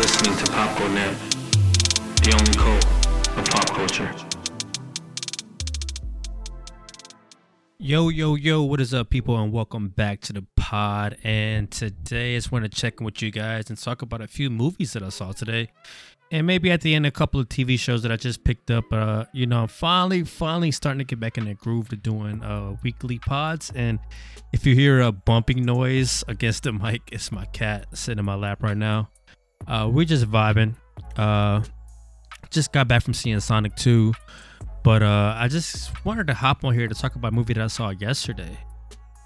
Listening to Popcorn the only cult of pop culture. Yo, yo, yo, what is up, people, and welcome back to the pod. And today I just want to check in with you guys and talk about a few movies that I saw today. And maybe at the end, a couple of TV shows that I just picked up. Uh, you know, I'm finally, finally starting to get back in the groove to doing uh, weekly pods. And if you hear a bumping noise against the mic, it's my cat sitting in my lap right now. Uh, we're just vibing. Uh, just got back from seeing Sonic 2. But uh, I just wanted to hop on here to talk about a movie that I saw yesterday,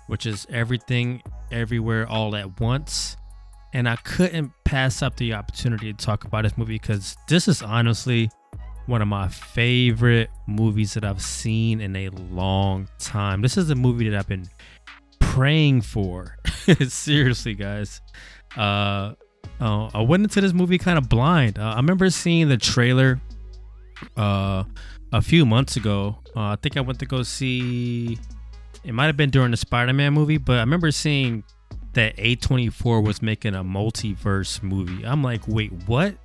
which is Everything, Everywhere, All at Once. And I couldn't pass up the opportunity to talk about this movie because this is honestly one of my favorite movies that I've seen in a long time. This is a movie that I've been praying for. Seriously, guys. Uh, uh, I went into this movie kind of blind. Uh, I remember seeing the trailer. Uh, a few months ago. Uh, I think I went to go see. It might have been during the Spider-Man movie, but I remember seeing that A24 was making a multiverse movie. I'm like, wait, what?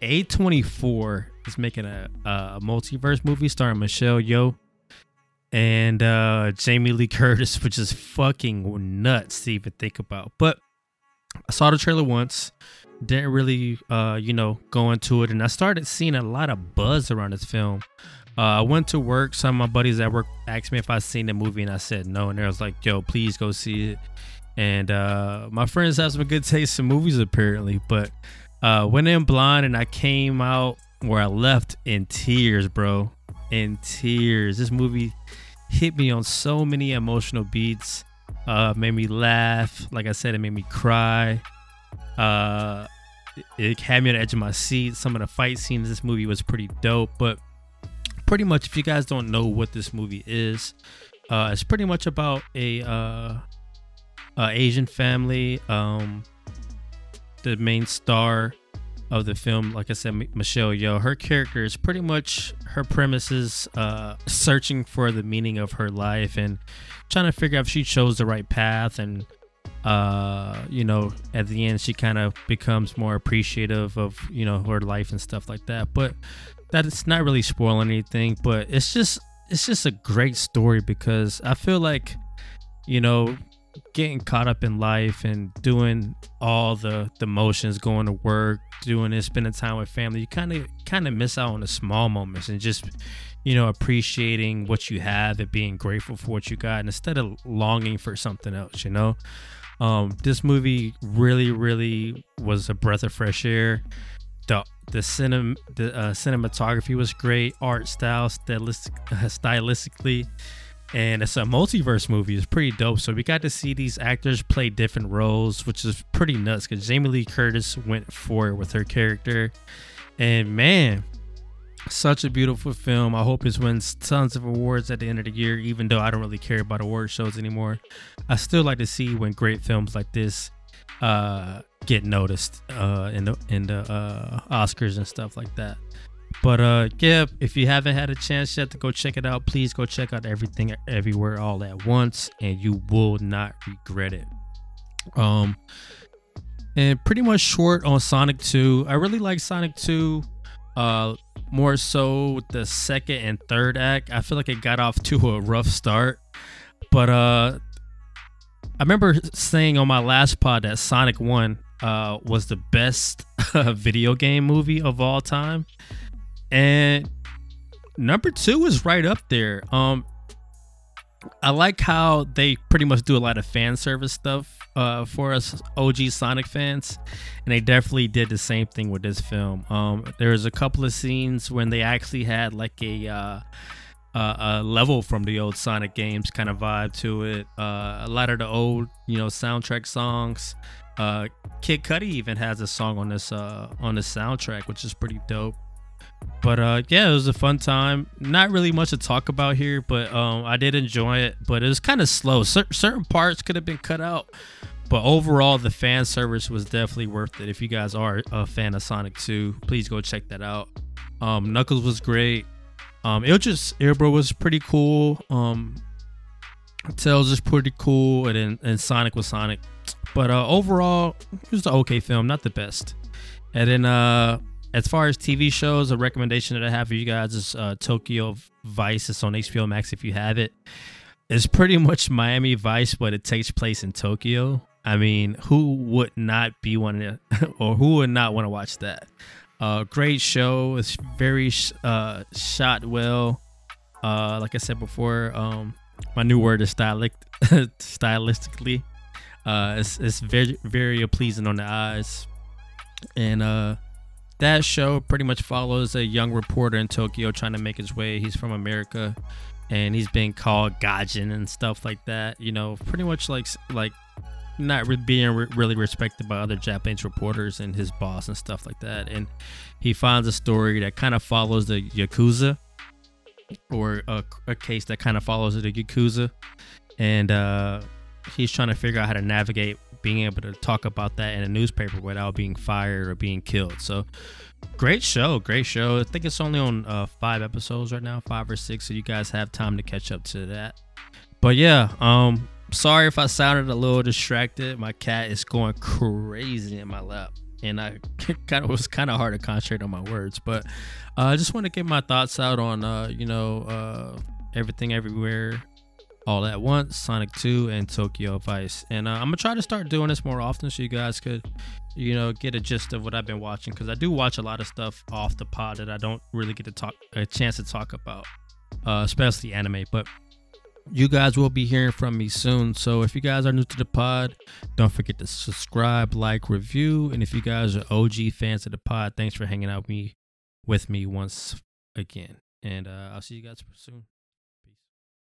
A24 is making a, a multiverse movie starring Michelle Yeoh and uh, Jamie Lee Curtis, which is fucking nuts to even think about. But I saw the trailer once didn't really uh you know go into it and i started seeing a lot of buzz around this film. Uh, i went to work some of my buddies at work asked me if i seen the movie and i said no and they was like yo please go see it. And uh my friends have some good taste in movies apparently but uh went in blind and i came out where i left in tears bro in tears. This movie hit me on so many emotional beats uh made me laugh like i said it made me cry uh, it had me on the edge of my seat. Some of the fight scenes in this movie was pretty dope. But pretty much, if you guys don't know what this movie is, uh, it's pretty much about a uh, a Asian family. Um, the main star of the film, like I said, Michelle Yeoh, her character is pretty much her premises, uh, searching for the meaning of her life and trying to figure out if she chose the right path and uh you know at the end she kind of becomes more appreciative of you know her life and stuff like that. But that it's not really spoiling anything but it's just it's just a great story because i feel like you know getting caught up in life and doing all the the motions going to work doing this spending time with family you kind of kind of miss out on the small moments and just you know appreciating what you have and being grateful for what you got and instead of longing for something else you know um, this movie really, really was a breath of fresh air. The the cinem the uh, cinematography was great, art style, stylistic, uh, stylistically, and it's a multiverse movie. It's pretty dope. So we got to see these actors play different roles, which is pretty nuts. Because Jamie Lee Curtis went for it with her character, and man, such a beautiful film. I hope it wins tons of awards at the end of the year, even though I don't really care about award shows anymore. I still like to see when great films like this uh, get noticed uh, in the in the uh, Oscars and stuff like that. But uh, yeah, if you haven't had a chance yet to go check it out, please go check out everything everywhere all at once, and you will not regret it. Um, and pretty much short on Sonic 2. I really like Sonic 2. Uh, more so with the second and third act. I feel like it got off to a rough start, but uh, I remember saying on my last pod that Sonic One uh was the best video game movie of all time, and number two is right up there. Um, I like how they pretty much do a lot of fan service stuff uh, for us OG Sonic fans, and they definitely did the same thing with this film. Um, there's a couple of scenes when they actually had like a uh, uh, a level from the old Sonic games kind of vibe to it. Uh, a lot of the old you know soundtrack songs. Uh, Kid Cudi even has a song on this uh, on the soundtrack, which is pretty dope. But uh, yeah, it was a fun time. Not really much to talk about here, but um, I did enjoy it. But it was kind of slow. C- certain parts could have been cut out, but overall, the fan service was definitely worth it. If you guys are a fan of Sonic 2, please go check that out. Um, Knuckles was great. Um, it was just Airbro was pretty cool. Um, Tails is pretty cool, and then and Sonic was Sonic. But uh, overall, it was an okay film, not the best. And then uh as far as TV shows, a recommendation that I have for you guys is uh Tokyo Vice. It's on HBO Max if you have it. It's pretty much Miami Vice, but it takes place in Tokyo. I mean, who would not be wanting to, or who would not want to watch that? Uh, great show. It's very uh, shot well. Uh, like I said before, um, my new word is stylic, stylistically. Uh, it's, it's very very pleasing on the eyes, and uh, that show pretty much follows a young reporter in Tokyo trying to make his way. He's from America, and he's being called Gaijin and stuff like that. You know, pretty much like like not re- being re- really respected by other Japanese reporters and his boss and stuff like that. And he finds a story that kind of follows the Yakuza or a, a case that kind of follows the Yakuza. And uh, he's trying to figure out how to navigate being able to talk about that in a newspaper without being fired or being killed. So great show, great show. I think it's only on uh, five episodes right now, five or six. So you guys have time to catch up to that. But yeah, um, sorry if I sounded a little distracted. My cat is going crazy in my lap, and I kind of was kind of hard to concentrate on my words. But uh, I just want to get my thoughts out on uh, you know uh, everything everywhere. All at once, Sonic 2 and Tokyo Vice. And uh, I'm gonna try to start doing this more often so you guys could, you know, get a gist of what I've been watching because I do watch a lot of stuff off the pod that I don't really get to talk a chance to talk about, uh, especially anime. But you guys will be hearing from me soon. So if you guys are new to the pod, don't forget to subscribe, like, review. And if you guys are OG fans of the pod, thanks for hanging out with me with me once again. And uh, I'll see you guys soon.